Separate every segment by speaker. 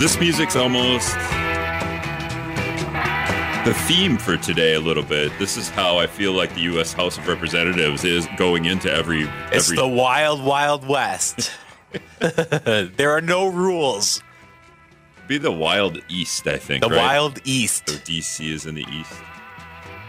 Speaker 1: This music's almost the theme for today a little bit. This is how I feel like the U.S. House of Representatives is going into every.
Speaker 2: It's
Speaker 1: every
Speaker 2: the wild, wild west. there are no rules.
Speaker 1: be the Wild East, I think.
Speaker 2: The
Speaker 1: right?
Speaker 2: wild east.
Speaker 1: So DC is in the East.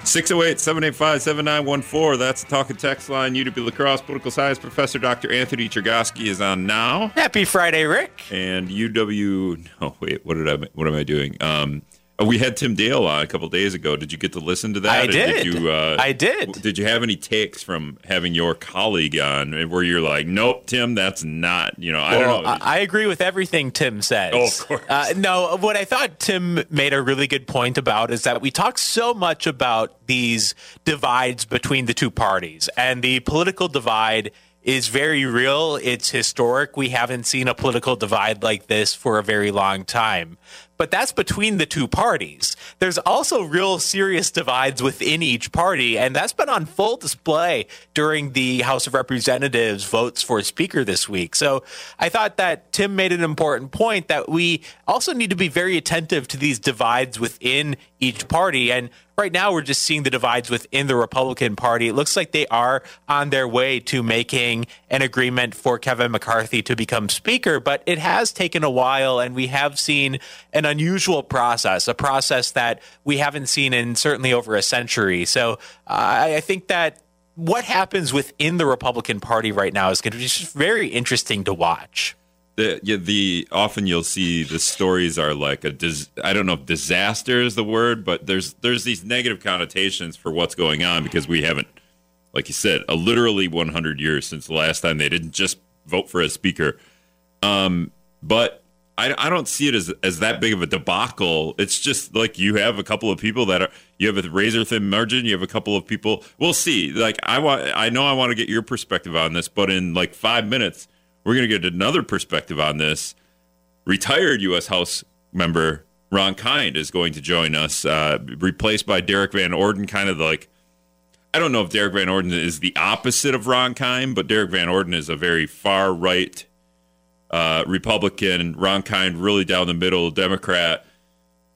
Speaker 1: 608 785 7914. That's the talking text line. UW La Crosse political science professor Dr. Anthony Chergosky is on now.
Speaker 2: Happy Friday, Rick.
Speaker 1: And UW. No, wait. What did I? What am I doing? Um, oh, we had Tim Dale on a couple days ago. Did you get to listen to that?
Speaker 2: I
Speaker 1: Or
Speaker 2: did.
Speaker 1: you, uh,
Speaker 2: I did.
Speaker 1: Did you have any takes from having your colleague on where you're like, nope, Tim, that's not. You know, I don't know.
Speaker 2: I, I agree with everything Tim says.
Speaker 1: Oh, of course.
Speaker 2: Uh, no, what I thought Tim made a really good point about is that we talk so much about these divides between the two parties, and the political divide is very real. It's historic. We haven't seen a political divide like this for a very long time. But that's between the two parties. There's also real serious divides within each party, and that's been on full display during the House of Representatives votes for Speaker this week. So I thought that Tim made an important point that we also need to be very attentive to these divides within each party. And right now, we're just seeing the divides within the Republican Party. It looks like they are on their way to making an agreement for Kevin McCarthy to become Speaker, but it has taken a while, and we have seen an unusual process, a process that we haven't seen in certainly over a century. So uh, I think that what happens within the Republican Party right now is going to be just very interesting to watch.
Speaker 1: the, yeah, the often you'll see the stories are like a dis, I don't know if disaster is the word, but there's there's these negative connotations for what's going on because we haven't, like you said, a literally 100 years since the last time they didn't just vote for a speaker. Um, but I, I don't see it as as that big of a debacle. It's just like you have a couple of people that are you have a razor thin margin. You have a couple of people. We'll see. Like I want, I know I want to get your perspective on this, but in like five minutes, we're gonna get another perspective on this. Retired U.S. House member Ron Kind is going to join us, uh, replaced by Derrick Van Orden. Kind of like I don't know if Derrick Van Orden is the opposite of Ron Kind, but Derrick Van Orden is a very far right uh, Republican. Ron Kind really down the middle Democrat.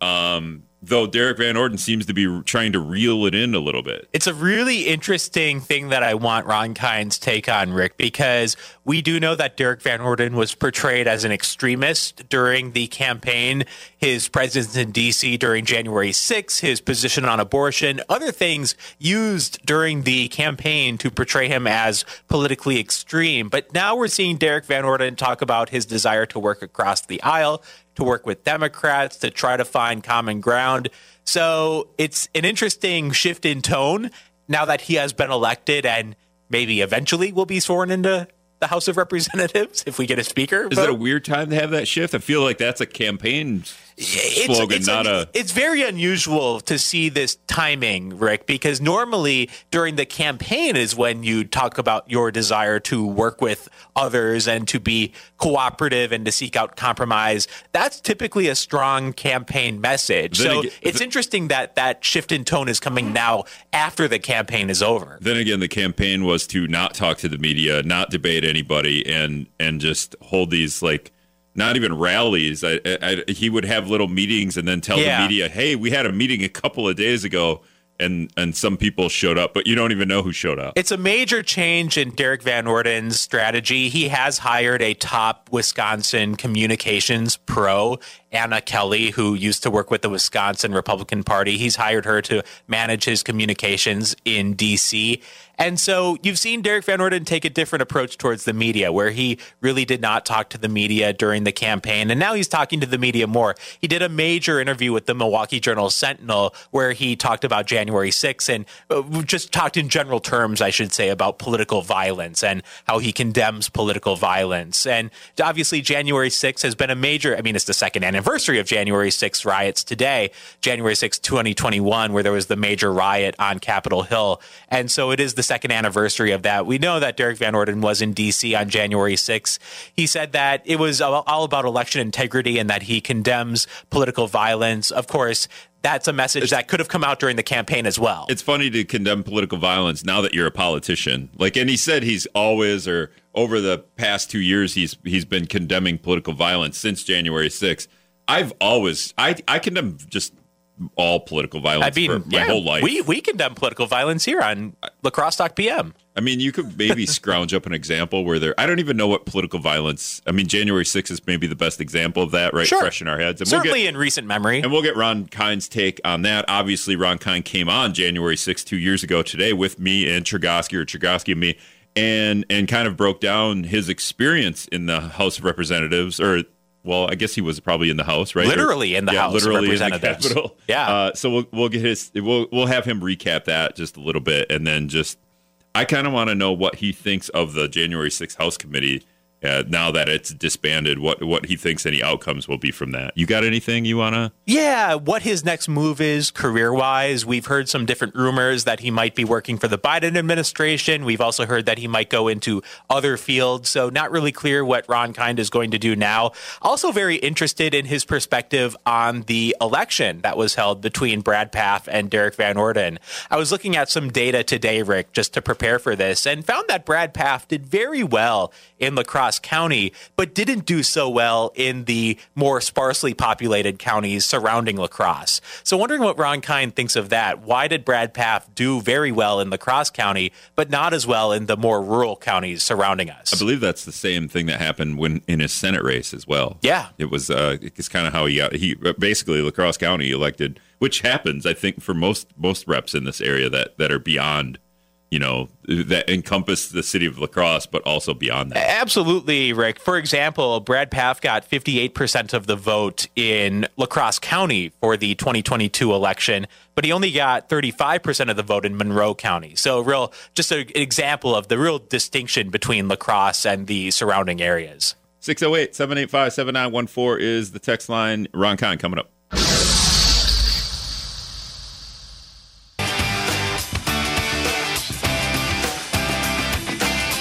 Speaker 1: Um, though Derrick Van Orden seems to be trying to reel it in a little bit.
Speaker 2: It's a really interesting thing that I want Ron Kind's take on, Rick, because we do know that Derrick Van Orden was portrayed as an extremist during the campaign, his presence in D.C. during January 6th, his position on abortion, other things used during the campaign to portray him as politically extreme. But now we're seeing Derek Van Orden talk about his desire to work across the aisle to work with Democrats to try to find common ground. So it's an interesting shift in tone now that he has been elected and maybe eventually will be sworn into the House of Representatives if we get a speaker.
Speaker 1: Is
Speaker 2: vote.
Speaker 1: that a weird time to have that shift? I feel like that's a campaign slogan,
Speaker 2: it's
Speaker 1: not
Speaker 2: un-
Speaker 1: a.
Speaker 2: It's very unusual to see this timing, Rick, because normally during the campaign is when you talk about your desire to work with others and to be cooperative and to seek out compromise. That's typically a strong campaign message.
Speaker 1: Then
Speaker 2: so
Speaker 1: again-
Speaker 2: it's interesting that that shift in tone is coming now after the campaign is over.
Speaker 1: Then again, the campaign was to not talk to the media, not debate anybody, and and just hold these like not even rallies. I, I, I- he would have little meetings and then tell
Speaker 2: Yeah.
Speaker 1: the media, "Hey, we had a meeting a couple of days ago." And, and some people showed up, but you don't even know who showed up.
Speaker 2: It's a major change in Derrick Van Orden's strategy. He has hired a top Wisconsin communications pro, Anna Kelly, who used to work with the Wisconsin Republican Party. He's hired her to manage his communications in D.C. And so you've seen Derrick Van Orden take a different approach towards the media, where he really did not talk to the media during the campaign. And now he's talking to the media more. He did a major interview with the Milwaukee Journal Sentinel, where he talked about January 6th and uh, just talked in general terms, I should say, about political violence and how he condemns political violence. And obviously, January 6th has been a major, I mean, it's the second anniversary of January 6th riots today, January 6th, 2021, where there was the major riot on Capitol Hill. And so it is the second anniversary of that. We know that Derrick Van Orden was in D.C. on January 6th. He said that it was all about election integrity and that he condemns political violence. Of course, that's a message that could have come out during the campaign as well.
Speaker 1: it's funny to condemn political violence now that you're a politician. Like, and he said he's always or over the past two years he's he's been condemning political violence since January 6th. I've always I I condemn just all political violence
Speaker 2: I mean,
Speaker 1: for my
Speaker 2: yeah,
Speaker 1: whole life.
Speaker 2: we we condemn political violence here on La Crosse Talk PM.
Speaker 1: I mean, you could maybe scrounge up an example where there. I don't even know what political violence. I mean, January 6th is maybe the best example of that, right?
Speaker 2: Sure.
Speaker 1: Fresh in our heads. And
Speaker 2: Certainly
Speaker 1: we'll get,
Speaker 2: in recent memory.
Speaker 1: and we'll get Ron Kind's take on that. Obviously, Ron Kind came on January 6th, two years ago today, with me and Chergosky, or Chergosky and me, and and kind of broke down his experience in the House of Representatives, or well, I guess he was probably in the House, right?
Speaker 2: Literally in the
Speaker 1: yeah,
Speaker 2: House
Speaker 1: literally in the. Capitol.
Speaker 2: Yeah.
Speaker 1: Uh, so we'll we'll get his we'll we'll have him recap that just a little bit, and then just I kind of want to know what he thinks of the January 6th House Committee uh, now that it's disbanded. What what he thinks any outcomes will be from that. You got anything you want to?
Speaker 2: Yeah, what his next move is career wise. We've heard some different rumors that he might be working for the Biden administration. We've also heard that he might go into other fields. So, not really clear what Ron Kind is going to do now. Also, very interested in his perspective on the election that was held between Brad Pfaff and Derrick Van Orden. I was looking at some data today, Rick, just to prepare for this, and found that Brad Pfaff did very well in La Crosse County, but didn't do so well in the more sparsely populated counties surrounding La Crosse. So, wondering what Ron Kind thinks of that. Why did Brad Pfaff do very well in La Crosse County, but not as well in the more rural counties surrounding us?
Speaker 1: I believe that's the same thing that happened when in his Senate race as well.
Speaker 2: Yeah.
Speaker 1: it was. Uh, it's kind of how he got. He basically La Crosse County elected, which happens, I think, for most most reps in this area that that are beyond. You know that encompass the city of La Crosse, but also beyond that.
Speaker 2: Absolutely, Rick. For example, Brad Pfaff got 58% of the vote in La Crosse County for the 2022 election, but he only got 35% of the vote in Monroe County. So, real, just an example of the real distinction between La Crosse and the surrounding areas.
Speaker 1: 608 785 7914 is the text line. Ron Kind coming up.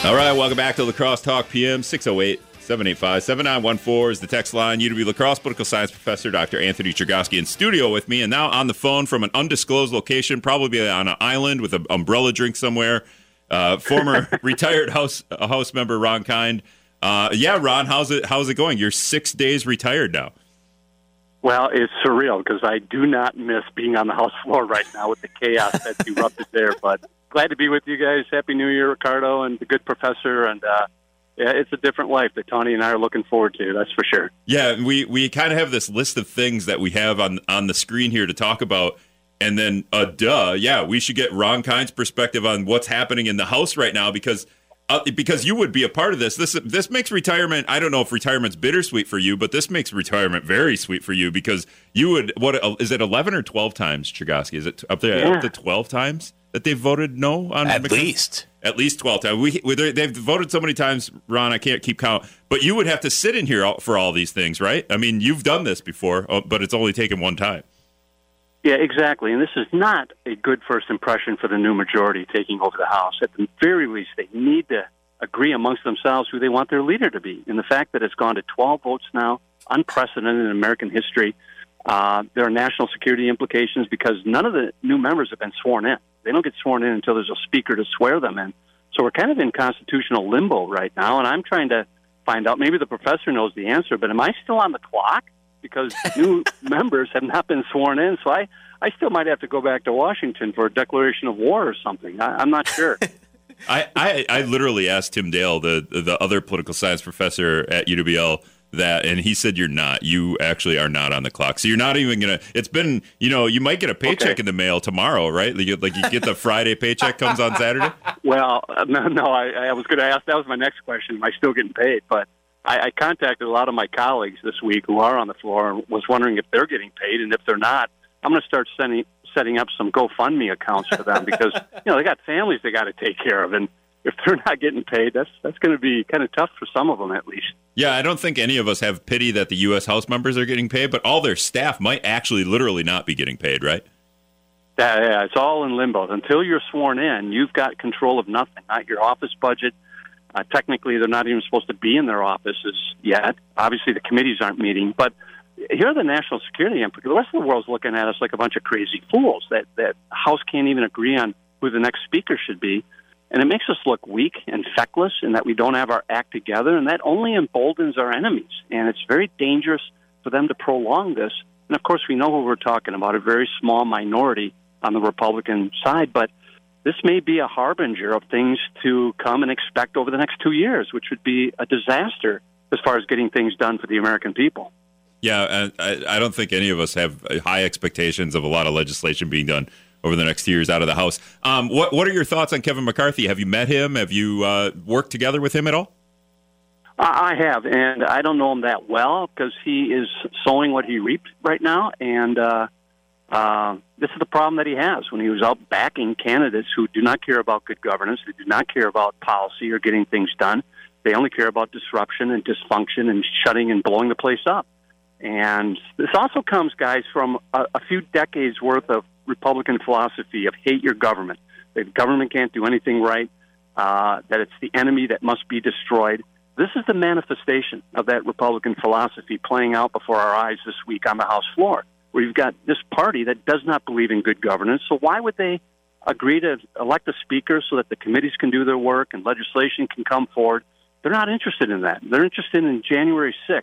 Speaker 1: All right, welcome back to La Crosse Talk PM 608 785 7914 is the text line. UW La Crosse political science professor Dr. Anthony Chergosky in studio with me, and now on the phone from an undisclosed location, probably on an island with an umbrella drink somewhere. Uh, former retired House House member Ron Kind. Uh, yeah, Ron, how's it how's it going? You're six days retired now.
Speaker 3: Well, it's surreal because I do not miss being on the house floor right now with the chaos that's erupted there. But glad to be with you guys. Happy New Year, Ricardo, and the good professor. And uh, yeah, it's a different life that Tony and I are looking forward to. That's for sure.
Speaker 1: Yeah, we we kind of have this list of things that we have on on the screen here to talk about. And then, uh, duh, yeah, we should get Ron Kind's perspective on what's happening in the house right now because uh, because you would be a part of this. This this makes retirement. I don't know if retirement's bittersweet for you, but this makes retirement very sweet for you because you would. What is it? Eleven or twelve times, Chergosky? Is it up there
Speaker 3: Yeah.
Speaker 1: up to twelve times that they've voted no on
Speaker 2: At
Speaker 1: McKenna?
Speaker 2: least.
Speaker 1: At least twelve times. We, we they- they've voted so many times, Ron. I can't keep count. But you would have to sit in here all- for all these things, right? I mean, you've done this before, uh, but it's only taken one time.
Speaker 3: Yeah, exactly. And this is not a good first impression for the new majority taking over the House. At the very least, they need to agree amongst themselves who they want their leader to be. And the fact that it's gone to 12 votes now, unprecedented in American history, uh, there are national security implications because none of the new members have been sworn in. They don't get sworn in until there's a speaker to swear them in. So we're kind of in constitutional limbo right now, and I'm trying to find out. Maybe the professor knows the answer, but am I still on the clock? Because new members have not been sworn in, so I, I still might have to go back to Washington for a declaration of war or something. I, I'm not sure.
Speaker 1: I, I, I literally asked Tim Dale, the the other political science professor at UWL, that, and he said you're not. You actually are not on the clock. So you're not even gonna. It's been, you know, you might get a paycheck
Speaker 3: Okay.
Speaker 1: in the mail tomorrow, right? Like you, like you get the Friday paycheck comes on Saturday.
Speaker 3: Well, no, no I, I was going to ask. That was my next question. Am I still getting paid? But I, I contacted a lot of my colleagues this week who are on the floor and was wondering if they're getting paid, and if they're not, I'm going to start sending setting up some GoFundMe accounts for them because you know they got families they got to take care of, and if they're not getting paid, that's that's going to be kind of tough for some of them at least.
Speaker 1: Yeah, I don't think any of us have pity that the U.S. House members are getting paid, but all their staff might actually literally not be getting paid, right?
Speaker 3: Yeah, yeah, it's all in limbo. Until you're sworn in, you've got control of nothing, not your office budget. Uh, technically, they're not even supposed to be in their offices yet. Obviously, the committees aren't meeting. But here are the national security implications. The rest of the world's looking at us like a bunch of crazy fools. That that House can't even agree on who the next speaker should be, and it makes us look weak and feckless, and that we don't have our act together, and that only emboldens our enemies. And it's very dangerous for them to prolong this. And of course, we know who we're talking about a very small minority on the Republican side, but this may be a harbinger of things to come and expect over the next two years, which would be a disaster as far as getting things done for the American people.
Speaker 1: Yeah, I, I don't think any of us have high expectations of a lot of legislation being done over the next years out of the House. Um, what What are your thoughts on Kevin McCarthy? Have you met him? Have you uh, worked together with him at all?
Speaker 3: I have, and I don't know him that well because he is sowing what he reaped right now, and uh, uh, this is the problem that he has when he was out backing candidates who do not care about good governance, they do not care about policy or getting things done. They only care about disruption and dysfunction and shutting and blowing the place up. And this also comes, guys, from a, a few decades worth of Republican philosophy of hate your government. That government can't do anything right. Uh, that it's the enemy that must be destroyed. This is the manifestation of that Republican philosophy playing out before our eyes this week on the House floor, where you've got this party that does not believe in good governance. So why would they agree to elect a speaker so that the committees can do their work and legislation can come forward? They're not interested in that. They're interested in January 6th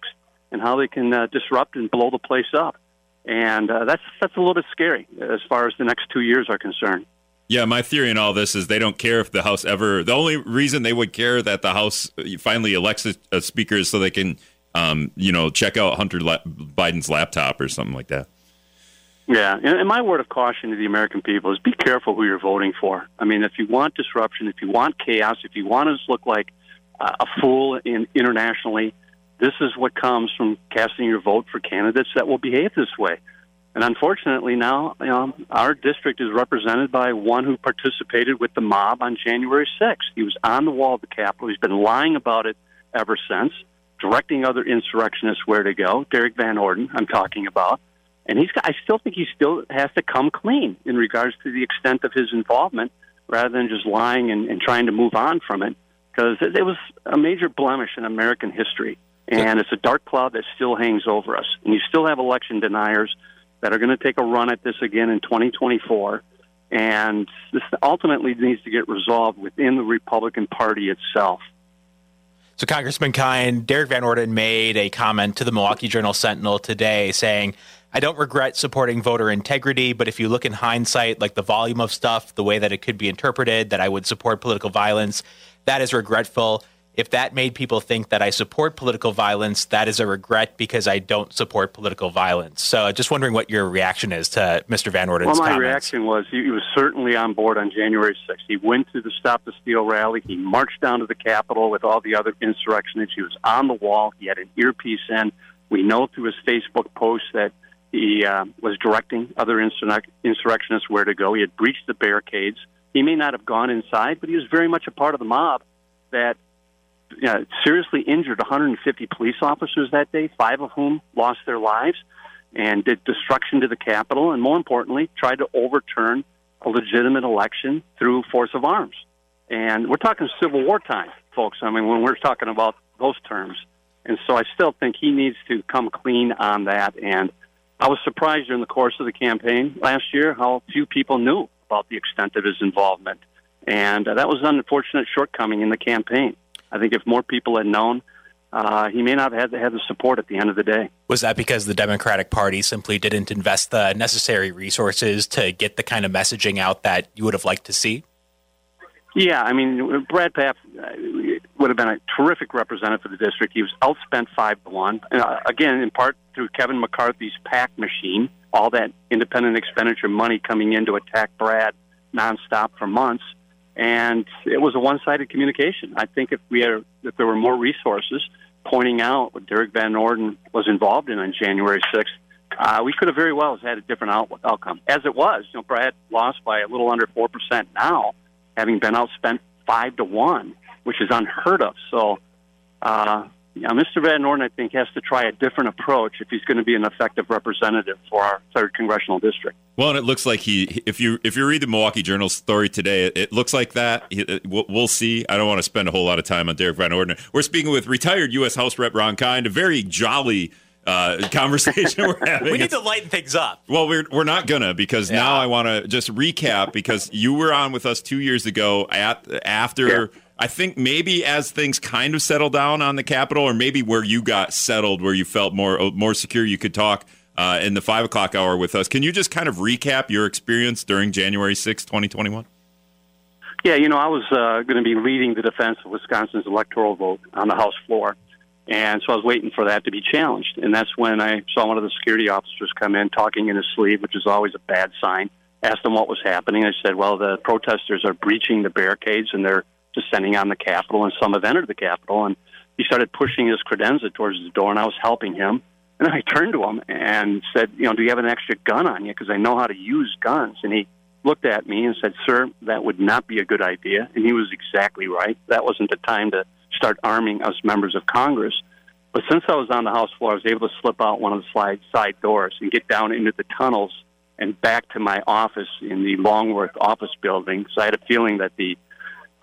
Speaker 3: and how they can uh, disrupt and blow the place up. And uh, that's that's a little bit scary as far as the next two years are concerned.
Speaker 1: Yeah, my theory in all this is they don't care if the House ever. The only reason they would care that the House finally elects a, a speaker is so they can, um, you know, check out Hunter La- Biden's laptop or something like that.
Speaker 3: Yeah, and my word of caution to the American people is be careful who you're voting for. I mean, if you want disruption, if you want chaos, if you want us to look like uh, a fool in internationally, this is what comes from casting your vote for candidates that will behave this way. And unfortunately, now you know, our district is represented by one who participated with the mob on January 6th. He was on the wall of the Capitol. He's been lying about it ever since, directing other insurrectionists where to go. Derrick Van Orden, I'm talking about. And he's, I still think he still has to come clean in regards to the extent of his involvement rather than just lying and, and trying to move on from it because it, it was a major blemish in American history. And it's a dark cloud that still hangs over us. And you still have election deniers that are going to take a run at this again in 2024. And this ultimately needs to get resolved within the Republican Party itself.
Speaker 2: So, Congressman Kind, Derrick Van Orden made a comment to the Milwaukee Journal Sentinel today saying, I don't regret supporting voter integrity, but if you look in hindsight, like the volume of stuff, the way that it could be interpreted, that I would support political violence, that is regretful if that made people think that I support political violence, that is a regret because I don't support political violence. So, just wondering what your reaction is to Mr. Van Orden's
Speaker 3: Well, my
Speaker 2: comments.
Speaker 3: reaction was he was certainly on board on January 6th. He went to the Stop the Steal rally. He marched down to the Capitol with all the other insurrectionists. He was on the wall. He had an earpiece in. We know through his Facebook posts that he uh, was directing other insurrectionists where to go. He had breached the barricades. He may not have gone inside, but he was very much a part of the mob that you know, seriously injured 150 police officers that day, five of whom lost their lives, and did destruction to the Capitol, and more importantly, tried to overturn a legitimate election through force of arms. And we're talking Civil War time, folks. I mean, when we're talking about those terms. And so I still think he needs to come clean on that. And I was surprised during the course of the campaign last year how few people knew about the extent of his involvement. And uh, that was an unfortunate shortcoming in the campaign. I think if more people had known, uh, he may not have had, had the support at the end of the day.
Speaker 2: Was that because the Democratic Party simply didn't invest the necessary resources to get the kind of messaging out that you would have liked to see?
Speaker 3: Yeah, I mean, Brad Pfaff uh, would have been a terrific representative for the district. He was outspent five to one, uh, again, in part through Kevin McCarthy's PAC machine, all that independent expenditure money coming in to attack Brad nonstop for months and it was a one-sided communication. I think if we had, if there were more resources pointing out what Derrick Van Orden was involved in on January 6th, uh, we could have very well had a different out- outcome. As it was, you know, Brad lost by a little under four percent now, having been outspent five to one, which is unheard of. So, uh, yeah, Mr. Van Orden, I think, has to try a different approach if he's going to be an effective representative for our third congressional district.
Speaker 1: Well, and it looks like he, if you if you read the Milwaukee Journal story today, it, it looks like that. We'll, we'll, see. I don't want to spend a whole lot of time on Derrick Van Orden. We're speaking with retired U.S. House Rep Ron Kind, a very jolly uh, conversation we're having.
Speaker 2: we need to lighten things up.
Speaker 1: Well, we're we're not gonna because yeah. now I want to just recap because you were on with us two years ago at after. Yeah I think maybe as things kind of settle down on the Capitol, or maybe where you got settled, where you felt more more secure, you could talk uh, in the five o'clock hour with us. Can you just kind of recap your experience during January 6, 2021?
Speaker 3: Yeah, you know, I was uh, going to be leading the defense of Wisconsin's electoral vote on the House floor. And so I was waiting for that to be challenged. And that's when I saw one of the security officers come in talking in his sleeve, which is always a bad sign. Asked him what was happening. I said, well, the protesters are breaching the barricades and they're descending on the Capitol, and some have entered the Capitol. And he started pushing his credenza towards the door, and I was helping him. And I turned to him and said, you know, do you have an extra gun on you? Because I know how to use guns. And he looked at me and said, sir, that would not be a good idea. And he was exactly right. That wasn't the time to start arming us members of Congress. But since I was on the House floor, I was able to slip out one of the slide side doors and get down into the tunnels and back to my office in the Longworth office building. So I had a feeling that the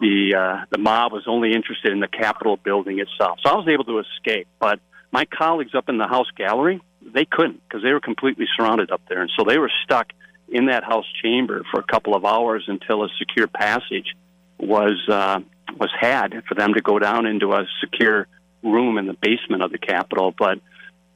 Speaker 3: the uh, the mob was only interested in the Capitol building itself. So I was able to escape. But my colleagues up in the House gallery, they couldn't because they were completely surrounded up there, and so they were stuck in that House chamber for a couple of hours until a secure passage was uh, was had for them to go down into a secure room in the basement of the Capitol. But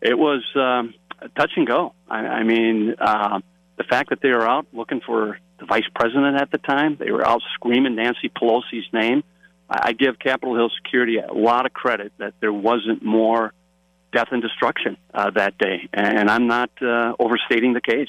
Speaker 3: it was um, touch and go. I, I mean, uh, the fact that they were out looking for the vice president at the time, they were out screaming Nancy Pelosi's name. I, give Capitol Hill security a lot of credit that there wasn't more death and destruction uh, that day, and I'm not uh, overstating the case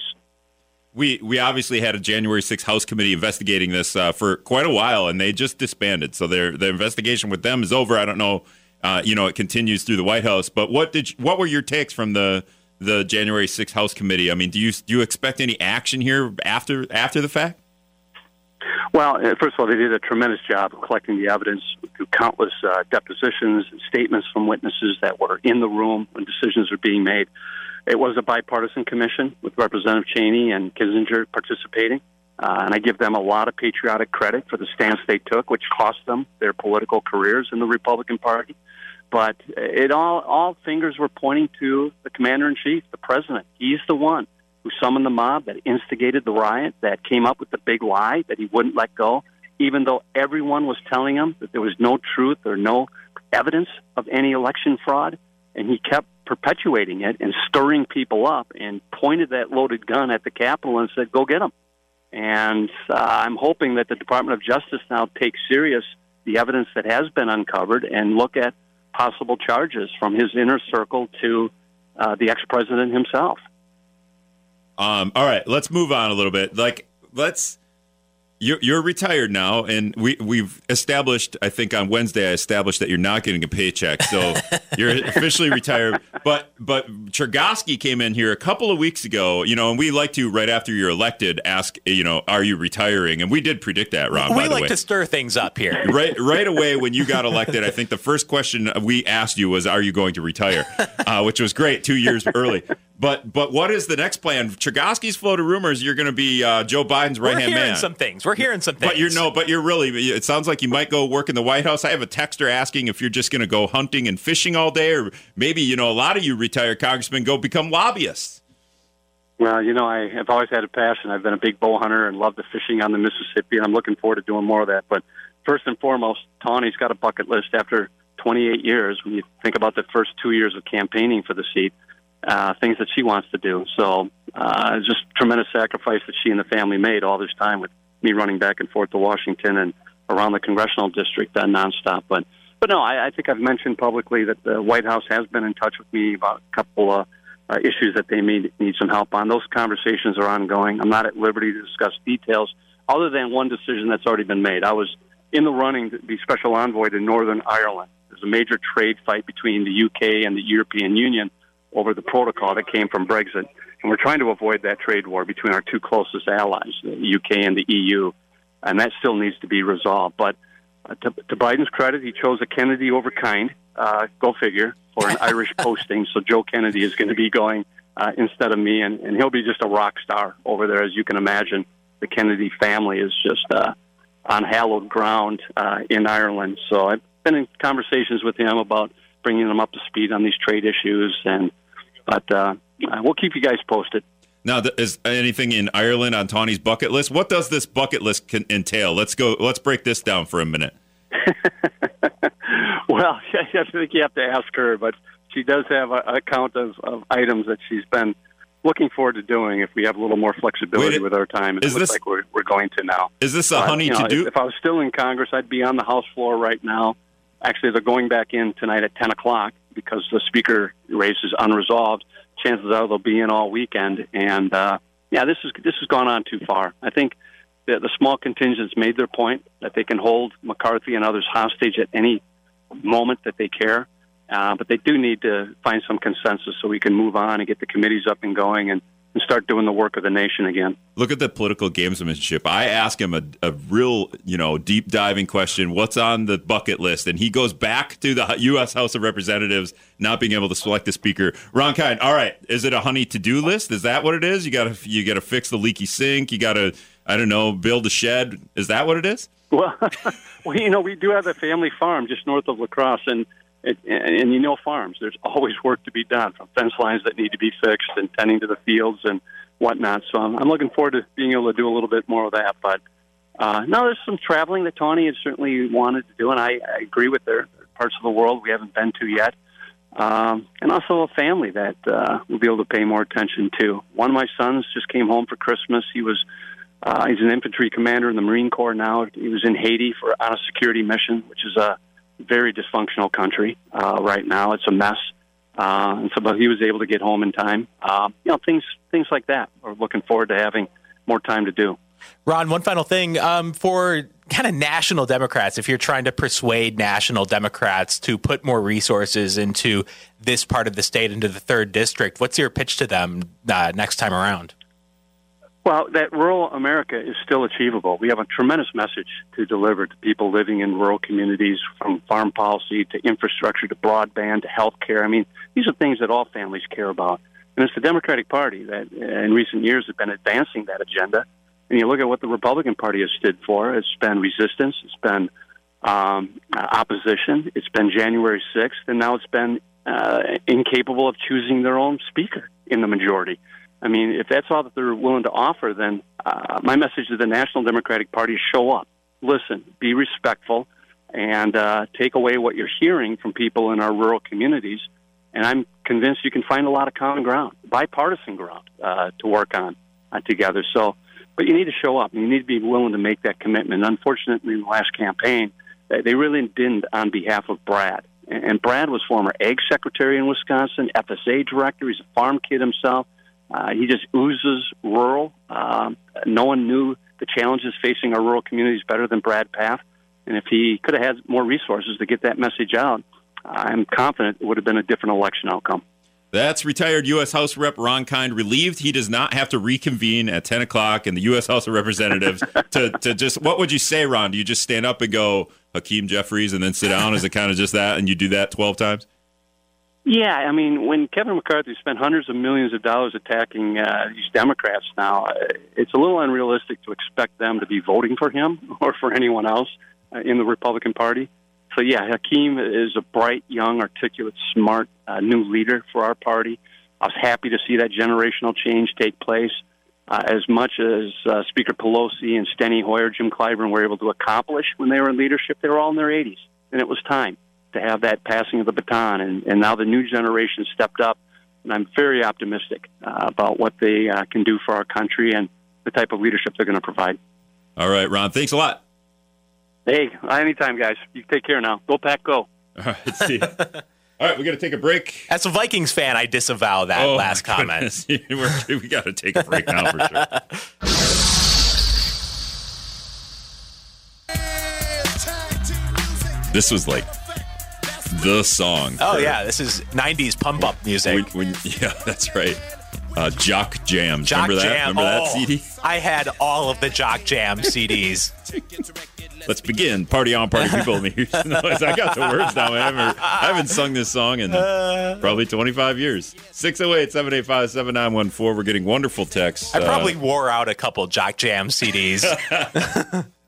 Speaker 1: we we obviously had a January 6th House committee investigating this uh, for quite a while, and they just disbanded. So their the investigation with them is over. I don't know, uh, you know, it continues through the White House. But what did you, what were your takes from the the January 6th House committee? I mean, do you do you expect any action here after after the fact?
Speaker 3: Well, uh, first of all, they did a tremendous job of collecting the evidence through countless uh, depositions and statements from witnesses that were in the room when decisions were being made. It was a bipartisan commission with Representative Cheney and Kinzinger participating. Uh, and I give them a lot of patriotic credit for the stance they took, which cost them their political careers in the Republican Party. But it all all fingers were pointing to the commander in chief, the president. He's the one who summoned the mob, that instigated the riot, that came up with the big lie that he wouldn't let go, even though everyone was telling him that there was no truth or no evidence of any election fraud. And he kept perpetuating it and stirring people up and pointed that loaded gun at the Capitol and said, go get them. And uh, I'm hoping that the Department of Justice now takes serious the evidence that has been uncovered and look at possible charges from his inner circle to uh, the ex president himself.
Speaker 1: Um, all right, let's move on a little bit. Like, let's you're, you're retired now, and we we've established. I think on Wednesday I established that you're not getting a paycheck, so you're officially retired. But but Chergosky came in here a couple of weeks ago, you know, and we like to right after you're elected ask, you know, are you retiring? And we did predict that, Ron.
Speaker 2: We
Speaker 1: like
Speaker 2: to stir things up here.
Speaker 1: Right right away when you got elected, I think the first question we asked you was, "Are you going to retire?" Uh, which was great, two years early. But but what is the next plan? Chergosky's floated rumors you're going to be uh, Joe Biden's right hand man.
Speaker 2: We're hearing Some things we're hearing some things.
Speaker 1: But you're no, but you're really. It sounds like you might go work in the White House. I have a texter asking if you're just going to go hunting and fishing all day, or maybe you know a lot of you retired congressmen go become lobbyists.
Speaker 3: Well, you know, I have always had a passion. I've been a big bow hunter and love the fishing on the Mississippi, and I'm looking forward to doing more of that. But first and foremost, Tawni's got a bucket list after 28 years. When you think about the first two years of campaigning for the seat uh, things that she wants to do. So uh, just tremendous sacrifice that she and the family made all this time with me running back and forth to Washington and around the congressional district uh, nonstop. But but no, I, I think I've mentioned publicly that the White House has been in touch with me about a couple of uh, issues that they need need some help on. Those conversations are ongoing. I'm not at liberty to discuss details other than one decision that's already been made. I was in the running to be special envoy to Northern Ireland. There's a major trade fight between the UK and the European Union over the protocol that came from Brexit. And we're trying to avoid that trade war between our two closest allies, the UK and the EU. And that still needs to be resolved. But uh, to, to, Biden's credit, he chose a Kennedy over kind, uh, go figure, for an Irish posting. So Joe Kennedy is going to be going uh, instead of me, and, and he'll be just a rock star over there, as you can imagine. The Kennedy family is just uh, on hallowed ground uh, in Ireland. So I've been in conversations with him about bringing them up to speed on these trade issues and but uh, we'll keep you guys posted.
Speaker 1: Now, is anything in Ireland on Tawni's bucket list? What does this bucket list entail? Let's go. Let's break this down for a minute.
Speaker 3: well, I think you have to ask her, but she does have a, count of, of items that she's been looking forward to doing if we have a little more flexibility
Speaker 1: Wait,
Speaker 3: with our time. It
Speaker 1: is
Speaker 3: looks
Speaker 1: this-
Speaker 3: like we're, we're going to now.
Speaker 1: Is this a honey
Speaker 3: you know,
Speaker 1: to do?
Speaker 3: If, if I was still in Congress, I'd be on the House floor right now. Actually, they're going back in tonight at 10 o'clock because the speaker race is unresolved. Chances are they'll be in all weekend. And, uh, yeah, this, is, this has gone on too far. I think the, the small contingents made their point that they can hold McCarthy and others hostage at any moment that they care. Uh, but they do need to find some consensus so we can move on and get the committees up and going and, and start doing the work of the nation again.
Speaker 1: Look at the political gamesmanship. I ask him a, a real, you know, deep diving question. What's on the bucket list? And he goes back to the U.S. House of Representatives not being able to select a speaker. Ron Kind. All right, is it a honey to do list? Is that what it is? You got to you got to fix the leaky sink. You got to I don't know build a shed. Is that what it is?
Speaker 3: Well, well, you know, we do have a family farm just north of La Crosse, and it, and, and you know, farms. There's always work to be done, from fence lines that need to be fixed, and tending to the fields and whatnot. So I'm, I'm looking forward to being able to do a little bit more of that. But uh, no, there's some traveling that Tawni has certainly wanted to do, and I, I agree with. There parts of the world we haven't been to yet. Um, and also a family that uh, we'll be able to pay more attention to. One of my sons just came home for Christmas. He was uh, he's an infantry commander in the Marine Corps now. He was in Haiti for on a security mission, which is a very dysfunctional country uh, right now. It's a mess. Uh, and so, but he was able to get home in time. Uh, you know, things things like that. We're looking forward to having more time to do.
Speaker 2: Ron, one final thing um, for kind of national Democrats. If you're trying to persuade national Democrats to put more resources into this part of the state, into the third district, what's your pitch to them uh, next time around?
Speaker 3: Well, that rural America is still achievable. We have a tremendous message to deliver to people living in rural communities, from farm policy to infrastructure to broadband to health care. I mean, these are things that all families care about. And it's the Democratic Party that in recent years has been advancing that agenda. And you look at what the Republican Party has stood for. It's been resistance. It's been um, opposition. It's been January 6th. And now it's been uh, incapable of choosing their own speaker in the majority. I mean, if that's all that they're willing to offer, then uh, my message to the National Democratic Party is show up, listen, be respectful, and uh, take away what you're hearing from people in our rural communities. And I'm convinced you can find a lot of common ground, bipartisan ground, uh, to work on uh, together. So, but you need to show up. You need to be willing to make that commitment. Unfortunately, in the last campaign, they really didn't on behalf of Brad. And Brad was former ag secretary in Wisconsin, FSA director. He's a farm kid himself. Uh, he just oozes rural. Um, no one knew the challenges facing our rural communities better than Brad Pfaff. And if he could have had more resources to get that message out, I'm confident it would have been a different election outcome.
Speaker 1: That's retired U.S. House Rep Ron Kind, relieved he does not have to reconvene at 10 o'clock in the U.S. House of Representatives to, to just, what would you say, Ron? Do you just stand up and go, Hakeem Jeffries, and then sit down? Is it kind of just that, and you do that 12 times?
Speaker 3: Yeah, I mean, when Kevin McCarthy spent hundreds of millions of dollars attacking uh, these Democrats now, uh, it's a little unrealistic to expect them to be voting for him or for anyone else uh, in the Republican Party. So, yeah, Hakeem is a bright, young, articulate, smart uh, new leader for our party. I was happy to see that generational change take place. Uh, as much as uh, Speaker Pelosi and Steny Hoyer, Jim Clyburn were able to accomplish when they were in leadership, they were all in their 80s, and it was time to have that passing of the baton. And, and now the new generation stepped up, and I'm very optimistic uh, about what they uh, can do for our country and the type of leadership they're going to provide.
Speaker 1: All right, Ron, thanks a lot.
Speaker 3: Hey, anytime, guys. You take care now. Go Pack, go.
Speaker 1: All right, see. All right, we got to take a break.
Speaker 2: As a Vikings fan, I disavow that
Speaker 1: Oh,
Speaker 2: last comment.
Speaker 1: We're- we got to take a break now for sure. This was like the song.
Speaker 2: Oh yeah, this is '90s pump up music.
Speaker 1: When, when, yeah, that's right. Uh, Jock Jams.
Speaker 2: Jock
Speaker 1: Remember that?
Speaker 2: Jam.
Speaker 1: Remember that
Speaker 2: Oh,
Speaker 1: CD?
Speaker 2: I had all of the Jock Jam CDs.
Speaker 1: Let's begin. Party on, party people. Let me hear noise. I got the words now. I haven't, I haven't sung this song in probably 25 years. 608 785 7914. We're getting wonderful texts.
Speaker 2: I
Speaker 1: Uh,
Speaker 2: probably wore out a couple Jock Jam CDs.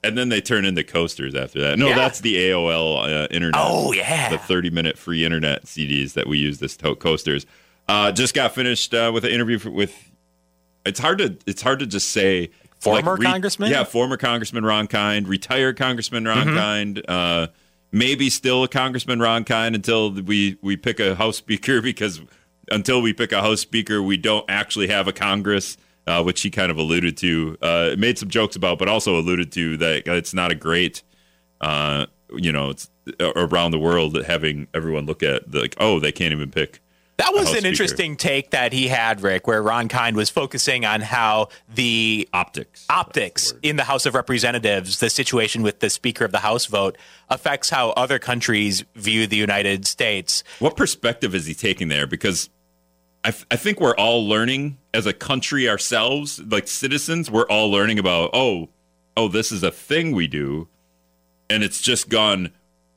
Speaker 1: And then they turn into coasters after that. No,
Speaker 2: Yeah.
Speaker 1: that's the AOL uh, internet.
Speaker 2: Oh, yeah.
Speaker 1: the 30 minute free internet CDs that we use as to- coasters. Uh, just got finished uh, with an interview for, with. It's hard to it's hard to just say
Speaker 2: Former
Speaker 1: like re-
Speaker 2: congressman?
Speaker 1: Yeah, former Congressman Ron Kind, retired Congressman Ron
Speaker 2: Mm-hmm.
Speaker 1: Kind, uh, maybe still a Congressman Ron Kind until we we pick a House Speaker because until we pick a House Speaker, we don't actually have a Congress. Uh, which he kind of alluded to, uh, made some jokes about, but also alluded to that it's not a great, uh, you know, it's uh, around the world having everyone look at the, like, oh, they can't even pick
Speaker 2: That was an
Speaker 1: Speaker.
Speaker 2: interesting take that he had, Rick, where Ron Kind was focusing on how the
Speaker 1: optics.
Speaker 2: optics in the House of Representatives, the situation with the Speaker of the House vote, affects how other countries view the United States.
Speaker 1: What perspective is he taking there? Because I, th- I think we're all learning as a country ourselves, like citizens, we're all learning about, oh, oh, this is a thing we do. And it's just gone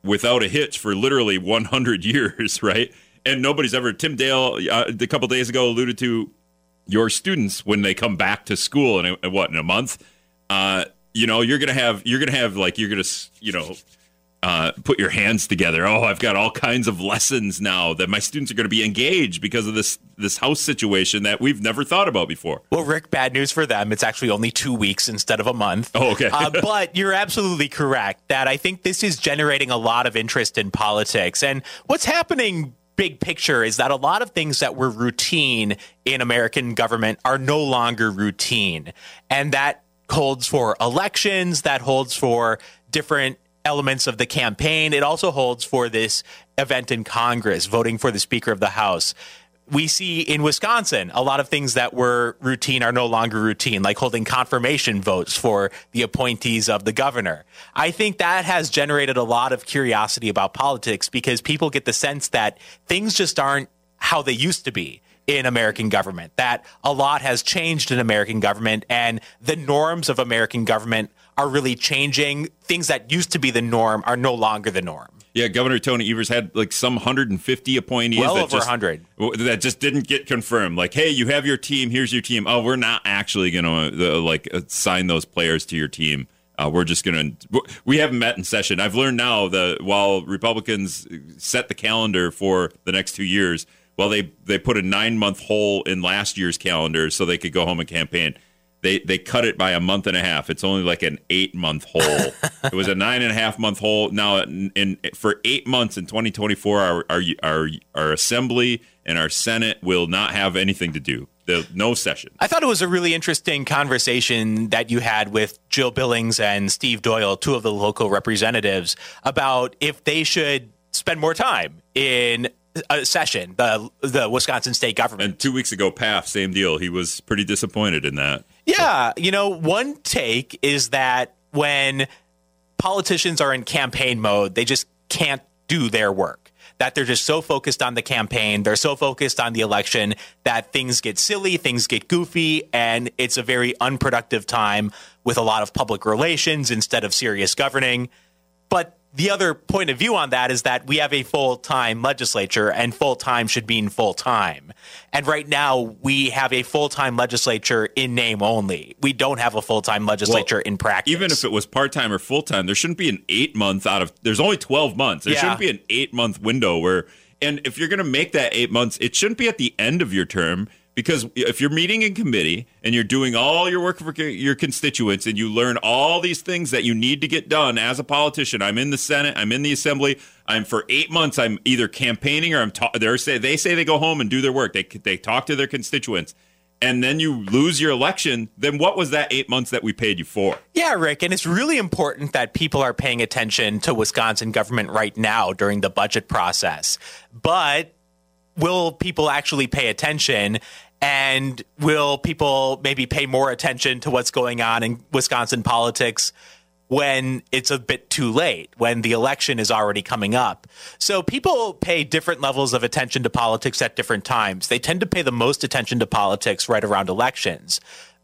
Speaker 1: without a hitch for literally 100 years, right? And nobody's ever, Tim Dale, uh, a couple days ago, alluded to your students when they come back to school in, a, what, in a month? Uh, you know, you're going to have, you're going to have like, you're going to, you know, uh, put your hands together. Oh, I've got all kinds of lessons now that my students are going to be engaged because of this this house situation that we've never thought about before.
Speaker 2: Well, Rick, bad news for them. It's actually only two weeks instead of a month.
Speaker 1: Oh, okay.
Speaker 2: uh, but you're absolutely correct that I think this is generating a lot of interest in politics. And what's happening big picture is that a lot of things that were routine in American government are no longer routine. And that holds for elections, that holds for different elements of the campaign. It also holds for this event in Congress, voting for the Speaker of the House. We see in Wisconsin a lot of things that were routine are no longer routine, like holding confirmation votes for the appointees of the governor. I think that has generated a lot of curiosity about politics because people get the sense that things just aren't how they used to be in American government, that a lot has changed in American government and the norms of American government are really changing. Things that used to be the norm are no longer the norm.
Speaker 1: Yeah, Governor Tony Evers had like some 150 appointees.
Speaker 2: Well
Speaker 1: that
Speaker 2: over
Speaker 1: just,
Speaker 2: 100.
Speaker 1: That just didn't get confirmed. Like, hey, you have your team. Here's your team. Oh, we're not actually going to uh, like assign those players to your team. Uh, we're just going to. We haven't met in session. I've learned now that while Republicans set the calendar for the next two years, well, they they put a nine month hole in last year's calendar so they could go home and campaign. They they cut it by a month and a half. It's only like an eight month hole. it was a nine and a half month hole. Now, in, in for eight months in 2024, our, our our our assembly and our senate will not have anything to do. The, no session.
Speaker 2: I thought it was a really interesting conversation that you had with Jill Billings and Steve Doyle, two of the local representatives, about if they should spend more time in a session, the the Wisconsin state government.
Speaker 1: And two weeks ago, Pfaff, same deal. He was pretty disappointed in that.
Speaker 2: Yeah, you know, one take is that when politicians are in campaign mode, they just can't do their work. That they're just so focused on the campaign, they're so focused on the election that things get silly, things get goofy, and it's a very unproductive time with a lot of public relations instead of serious governing. But the other point of view on that is that we have a full time legislature, and full time should mean full time. And right now, we have a full time legislature in name only. We don't have a full time legislature
Speaker 1: Well,
Speaker 2: in practice.
Speaker 1: Even if it was part time or full time, there shouldn't be an eight month out of. There's only 12 months. There
Speaker 2: Yeah.
Speaker 1: shouldn't be an eight month window where. And if you're going to make that eight months, it shouldn't be at the end of your term because if you're meeting in committee and you're doing all your work for your constituents and you learn all these things that you need to get done as a politician, I'm in the Senate, I'm in the Assembly, I'm for eight months, I'm either campaigning or I'm ta- they say they say they go home and do their work. They they talk to their constituents, and then you lose your election. Then what was that eight months that we paid you for?
Speaker 2: Yeah, Rick, and it's really important that people are paying attention to Wisconsin government right now during the budget process. But will people actually pay attention? And will people maybe pay more attention to what's going on in Wisconsin politics when it's a bit too late, when the election is already coming up? So people pay different levels of attention to politics at different times. They tend to pay the most attention to politics right around elections.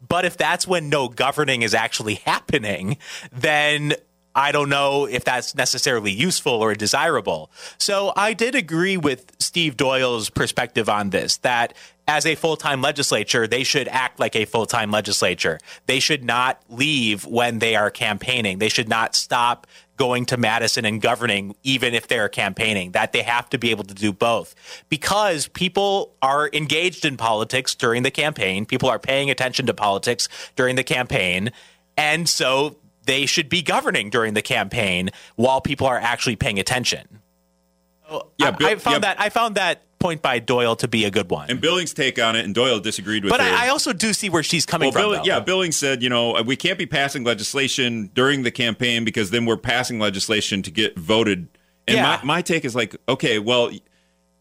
Speaker 2: But if that's when no governing is actually happening, then I don't know if that's necessarily useful or desirable. So I did agree with Steve Doyle's perspective on this that as a full time legislature, they should act like a full time legislature. They should not leave when they are campaigning. They should not stop going to Madison and governing, even if they're campaigning, that they have to be able to do both because people are engaged in politics during the campaign. People are paying attention to politics during the campaign. And so they should be governing during the campaign while people are actually paying attention. So
Speaker 1: Yeah,
Speaker 2: I, I found
Speaker 1: yeah.
Speaker 2: that I found that point by Doyle to be a good one.
Speaker 1: And Billings' take on it, and Doyle disagreed with
Speaker 2: but
Speaker 1: her.
Speaker 2: I, I also do see where she's coming
Speaker 1: Well,
Speaker 2: from.
Speaker 1: Billing,
Speaker 2: though.
Speaker 1: yeah, Billings said, you know, we can't be passing legislation during the campaign because then we're passing legislation to get voted. And
Speaker 2: Yeah.
Speaker 1: my, my take is like, okay, well,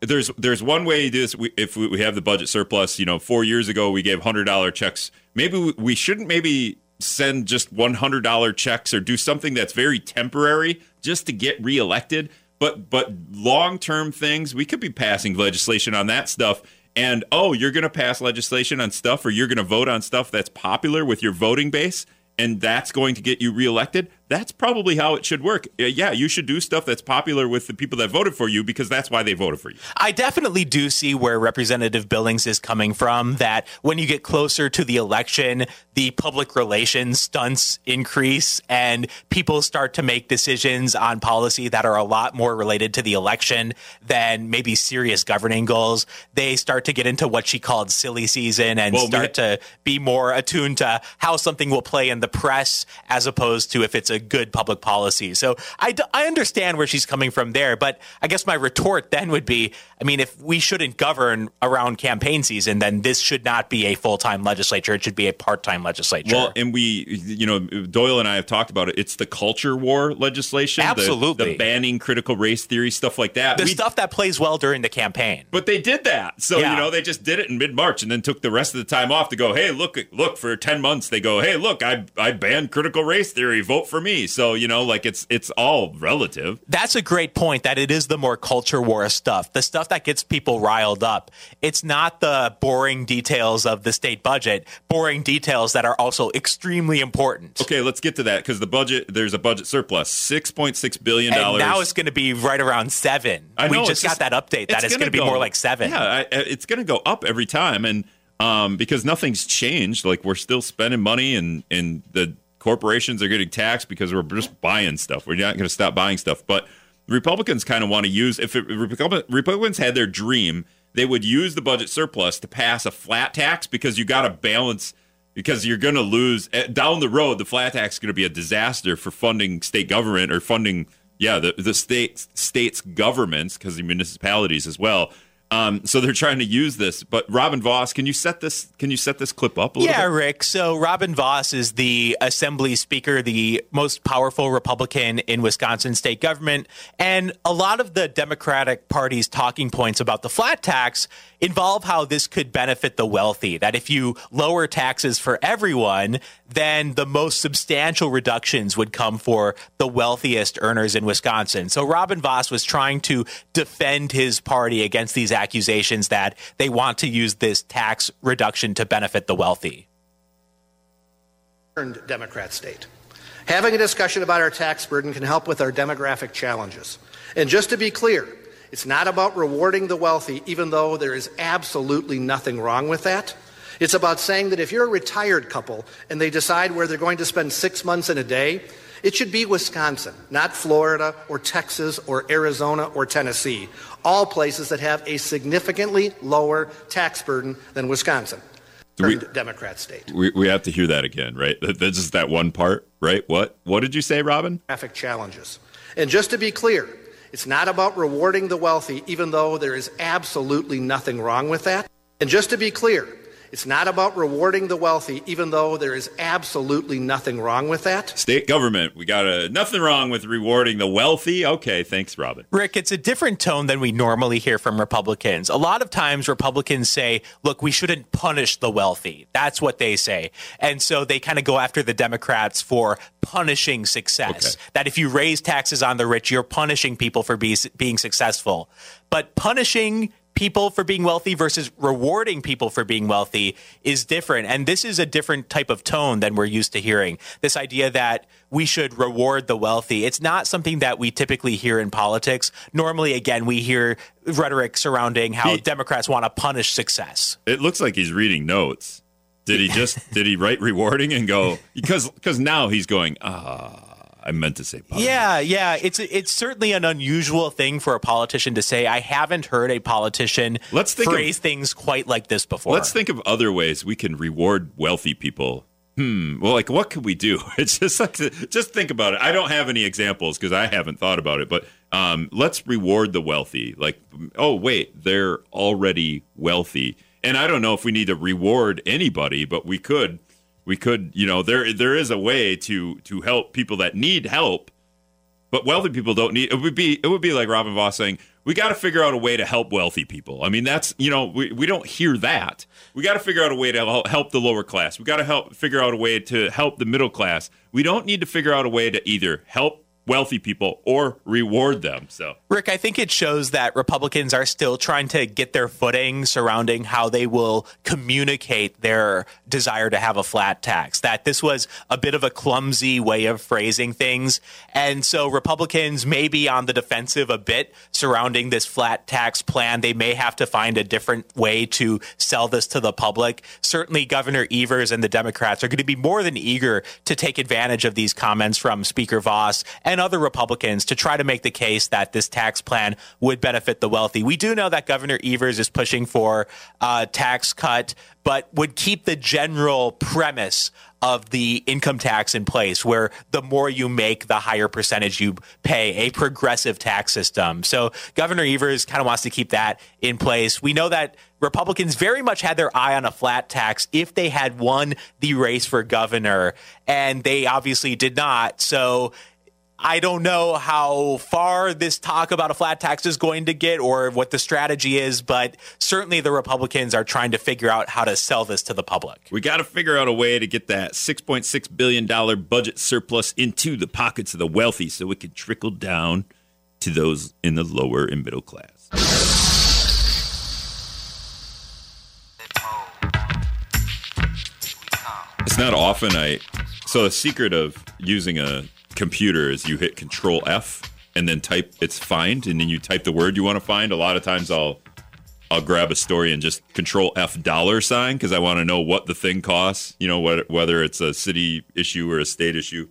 Speaker 1: there's there's one way to do this. We, if we, we have the budget surplus, you know, four years ago we gave hundred dollar checks. Maybe we, we shouldn't maybe send just one hundred dollar checks or do something that's very temporary just to get reelected. But but long term things, we could be passing legislation on that stuff. And oh, you're going to pass legislation on stuff, or you're going to vote on stuff that's popular with your voting base, and that's going to get you reelected. That's probably how it should work. Uh, Yeah, you should do stuff that's popular with the people that voted for you because that's why they voted for you.
Speaker 2: I definitely do see where Representative Billings is coming from. That when you get closer to the election, the public relations stunts increase and people start to make decisions on policy that are a lot more related to the election than maybe serious governing goals. They start to get into what she called silly season and
Speaker 1: Well, we
Speaker 2: start to be more attuned to how something will play in the press as opposed to if it's a good public policy. So I, d- I understand where she's coming from there, but I guess my retort then would be I mean, if we shouldn't govern around campaign season, then this should not be a full time legislature. It should be a part time legislature.
Speaker 1: Well, and we, you know, Doyle and I have talked about it. It's the culture war legislation, the-
Speaker 2: Absolutely.
Speaker 1: the, banning critical race theory, stuff like that.
Speaker 2: the
Speaker 1: We-
Speaker 2: stuff that plays well during the campaign.
Speaker 1: But they did that. So,
Speaker 2: Yeah.
Speaker 1: you know, they just did it in mid March and then took the rest of the time off to go, hey, look, look, for 10 months, they go, hey, look, I, I banned critical race theory, vote for me. So, you know, like it's it's all relative.
Speaker 2: That's a great point that it is the more culture war stuff, the stuff that gets people riled up. It's not the boring details of the state budget, boring details that are also extremely important.
Speaker 1: Okay, let's get to that because the budget, there's a budget surplus, $6.6 billion.
Speaker 2: And now it's going to be right around seven.
Speaker 1: I know,
Speaker 2: we just got that update that it's going to be more like seven.
Speaker 1: Yeah, I- it's going to go up every time, and um, because nothing's changed, like we're still spending money, and and the corporations are getting taxed because we're just buying stuff. We're not going to stop buying stuff, but Republicans kind of want to use if it, Republic- Republicans had their dream, they would use the budget surplus to pass a flat tax because you got to balance. Because you're going to lose eh, down the road, the flat tax is going to be a disaster for funding state government or funding yeah, the the state states governments because the municipalities as well. Um, so they're trying to use this. But Robin Vos, can you set this? Can you set this clip up a little
Speaker 2: Yeah,
Speaker 1: bit?
Speaker 2: Rick. So Robin Vos is the Assembly Speaker, the most powerful Republican in Wisconsin state government. And a lot of the Democratic Party's talking points about the flat tax involve how this could benefit the wealthy. That if you lower taxes for everyone, then the most substantial reductions would come for the wealthiest earners in Wisconsin. So Robin Vos was trying to defend his party against these accusations that they want to use this tax reduction to benefit the wealthy.
Speaker 4: Democrat state. Having a discussion about our tax burden can help with our demographic challenges. And just to be clear, it's not about rewarding the wealthy, even though there is absolutely nothing wrong with that. It's about saying that if you're a retired couple and they decide where they're going to spend six months in a day, it should be Wisconsin, not Florida or Texas or Arizona or Tennessee, all places that have a significantly lower tax burden than Wisconsin.
Speaker 1: we-
Speaker 4: Democrat state.
Speaker 1: We, we have to hear that again, right? That's just that one part, right? What What did you say, Robin?
Speaker 4: demographic challenges. And just to be clear, it's not about rewarding the wealthy, even though there is absolutely nothing wrong with that. And just to be clear, it's not about rewarding the wealthy, even though there is absolutely nothing wrong with that.
Speaker 1: State government. We got a nothing wrong with rewarding the wealthy. Okay, thanks, Robin.
Speaker 2: Rick, it's a different tone than we normally hear from Republicans. A lot of times, Republicans say, look, we shouldn't punish the wealthy. That's what they say. And so they kind of go after the Democrats for punishing success.
Speaker 1: Okay.
Speaker 2: That if you raise taxes on the rich, you're punishing people for be, being successful. But punishing people for being wealthy versus rewarding people for being wealthy is different. And this is a different type of tone than we're used to hearing. This idea that we should reward the wealthy. It's not something that we typically hear in politics. Normally, again, we hear rhetoric surrounding how
Speaker 1: He-
Speaker 2: Democrats want to punish success.
Speaker 1: It looks like he's reading notes. Did he just did he write rewarding and go because because now he's going ah I meant to say bottom.
Speaker 2: Yeah, yeah. It's it's certainly an unusual thing for a politician to say. I haven't heard a politician
Speaker 1: Let's think of-
Speaker 2: phrase things quite like this before.
Speaker 1: Let's think of other ways we can reward wealthy people. Hmm. Well, like what could we do? It's just like just think about it. I don't have any examples because I haven't thought about it. But um, let's reward the wealthy. Like, oh wait, they're already wealthy, and I don't know if we need to reward anybody, but we could. We could, you know, there there is a way to to help people that need help but wealthy people don't need it would be it would be like Robin Vos saying we got to figure out a way to help wealthy people. I mean that's you know we, we don't hear that. We got to figure out a way to help the lower class. We got to help figure out a way to help the middle class. We don't need to figure out a way to either help wealthy people or reward them. So
Speaker 2: Rick, I think it shows that Republicans are still trying to get their footing surrounding how they will communicate their desire to have a flat tax. That this was a bit of a clumsy way of phrasing things. And so Republicans may be on the defensive a bit surrounding this flat tax plan. They may have to find a different way to sell this to the public. Certainly, Governor Evers and the Democrats are going to be more than eager to take advantage of these comments from Speaker Vos and other Republicans to try to make the case that this tax plan would benefit the wealthy. We do know that Governor Evers is pushing for a tax cut, but would keep the general premise of the income tax in place, where the more you make, the higher percentage you pay, a progressive tax system. So Governor Evers kind of wants to keep that in place. We know that Republicans very much had their eye on a flat tax if they had won the race for governor, and they obviously did not. So I don't know how far this talk about a flat tax is going to get or what the strategy is, but certainly the Republicans are trying to figure out how to sell this to the public.
Speaker 1: we got to figure out a way to get that 6.6 billion dollar budget surplus into the pockets of the wealthy so it could trickle down to those in the lower and middle class. It's not often I. So the secret of using a computer is you hit Control F and then type it's find and then you type the word you want to find. A lot of times I'll I'll grab a story and just Control F dollar sign because I want to know what the thing costs. You know what, whether it's a city issue or a state issue.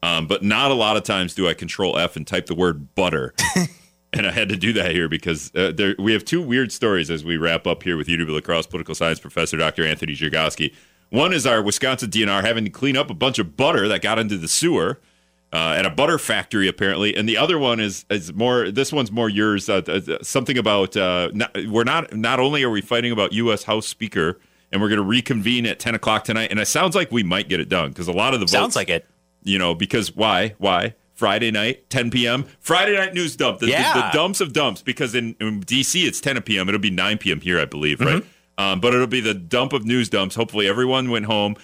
Speaker 1: Um, but not a lot of times do I Control F and type the word butter. and I had to do that here because uh, there, we have two weird stories as we wrap up here with UW La Crosse political science professor Dr. Anthony Chergosky. One is our Wisconsin DNR having to clean up a bunch of butter that got into the sewer uh, at a butter factory, apparently. And the other one is is more. This one's more yours. Uh, uh, something about uh, not, we're not. Not only are we fighting about U.S. House Speaker, and we're going to reconvene at ten o'clock tonight. And it sounds like we might get it done because a lot of the votes,
Speaker 2: Sounds like it.
Speaker 1: you know, because why? Why? Friday night, 10 p.m. Friday night news dump. The, the-
Speaker 2: Yeah.
Speaker 1: the, dumps of dumps. Because in, in D.C. it's 10 p.m. It'll be 9 p.m. here, I believe, right?
Speaker 2: Mm-hmm.
Speaker 1: Um, but it'll be the dump of news dumps. Hopefully, everyone went home.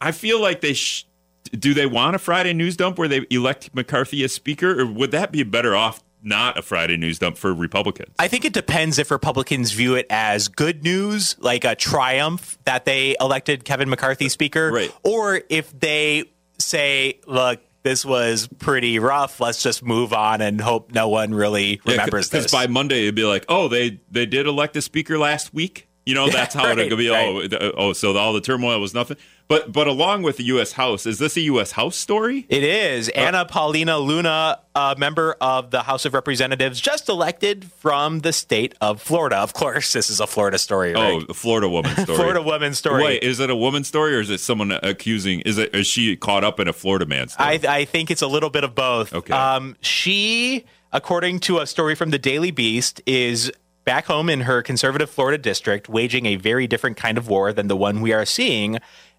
Speaker 1: I feel like they sh- do. They want a Friday news dump where they elect McCarthy as speaker, or would that be better off? Not a Friday news dump for Republicans.
Speaker 2: I think it depends if Republicans view it as good news, like a triumph that they elected Kevin McCarthy speaker,
Speaker 1: Right.
Speaker 2: or if they say, look, this was pretty rough. Let's just move on and hope no one really remembers
Speaker 1: because
Speaker 2: this.
Speaker 1: by Monday it'd be like, oh, they they did elect a speaker last week. You know, that's how
Speaker 2: right,
Speaker 1: it'll be. Oh, oh, so all the turmoil was nothing. But but along with the U.S. House, is this a U.S. House story?
Speaker 2: It is. Anna Paulina Luna, a member of the House of Representatives, just elected from the state of Florida. Of course, this is a Florida story.
Speaker 1: Oh,
Speaker 2: Right?
Speaker 1: a Florida woman story.
Speaker 2: Florida woman story.
Speaker 1: Wait, is it a woman story or is it someone accusing? Is it is she caught up in a Florida man story?
Speaker 2: I, I think it's a little bit of both.
Speaker 1: Okay.
Speaker 2: Um, she, according to a story from the Daily Beast, is back home in her conservative Florida district, waging a very different kind of war than the one we are seeing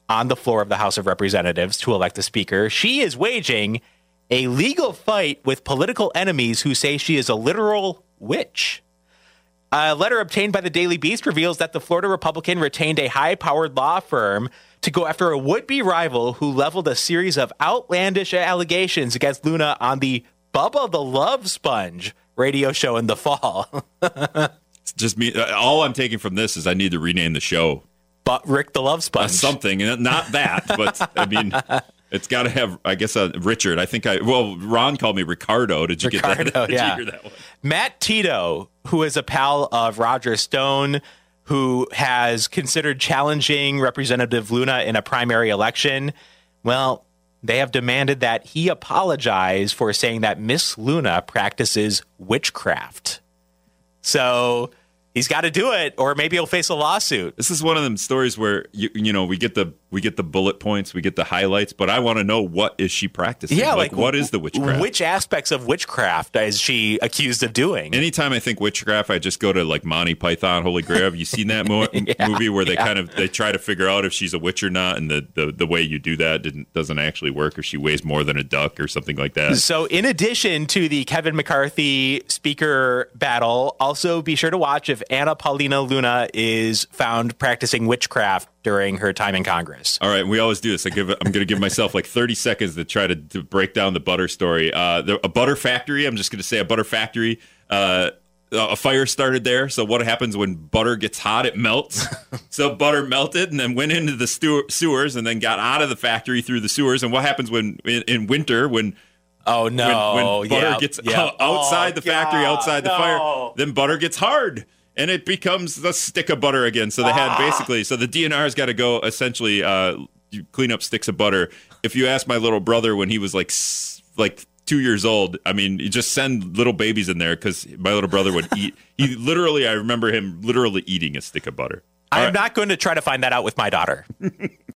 Speaker 2: on the floor of the House of Representatives to elect a speaker. She is waging a legal fight with political enemies who say she is a literal witch. A letter obtained by the Daily Beast reveals that the Florida Republican retained a high powered law firm to go after a would be rival who leveled a series of outlandish allegations against Luna on the Bubba the Love Sponge radio show in the fall.
Speaker 1: Just me. uh, All I'm taking from this is I need to rename the show
Speaker 2: but Rick the Love
Speaker 1: uh, something, and not that, but I mean. It's got to have, I guess, uh, Richard. I think I. Well, Ron called me Ricardo. Did you get that? Did
Speaker 2: yeah.
Speaker 1: you hear that one?
Speaker 2: Matt Tito, who is a pal of Roger Stone, who has considered challenging Representative Luna in a primary election. Well, they have demanded that he apologize for saying that Miss Luna practices witchcraft. So he's got to do it, or maybe he'll face a lawsuit.
Speaker 1: This is one of them stories where you you know we get the we get the bullet points, we get the highlights, but I want to know what is she practicing?
Speaker 2: Yeah,
Speaker 1: like,
Speaker 2: like,
Speaker 1: what is the witchcraft?
Speaker 2: Which aspects of witchcraft is she accused of doing?
Speaker 1: Anytime I think witchcraft, I just go to like Monty Python, Holy Grail. Have you seen that mo-
Speaker 2: Yeah,
Speaker 1: movie where they
Speaker 2: yeah.
Speaker 1: kind of they try to figure out if she's a witch or not, and the, the, the way you do that didn't doesn't actually work, or she weighs more than a duck, or something like that.
Speaker 2: So, in addition to the Kevin McCarthy speaker battle, also be sure to watch if Anna Paulina Luna is found practicing witchcraft during her time in Congress.
Speaker 1: All right, we always do this. I give. I'm going to give myself like 30 seconds to try to, to break down the butter story. Uh, the, a butter factory. I'm just going to say a butter factory. Uh, a fire started there. So what happens when butter gets hot? It melts. so butter melted and then went into the stu- sewers and then got out of the factory through the sewers. And what happens when in, in winter when
Speaker 2: Oh no!
Speaker 1: when, when butter
Speaker 2: yeah,
Speaker 1: gets
Speaker 2: yeah.
Speaker 1: outside
Speaker 2: Oh,
Speaker 1: the factory,
Speaker 2: God,
Speaker 1: outside the
Speaker 2: no.
Speaker 1: fire, then butter gets hard and it becomes the stick of butter again. So they
Speaker 2: Ah.
Speaker 1: had basically, so the DNR's got to go essentially uh, you clean up sticks of butter. If you ask my little brother when he was like like two years old, I mean, you just send little babies in there because my little brother would eat. He literally, I remember him literally eating a stick of butter.
Speaker 2: I'm not going to try to find that out with my daughter.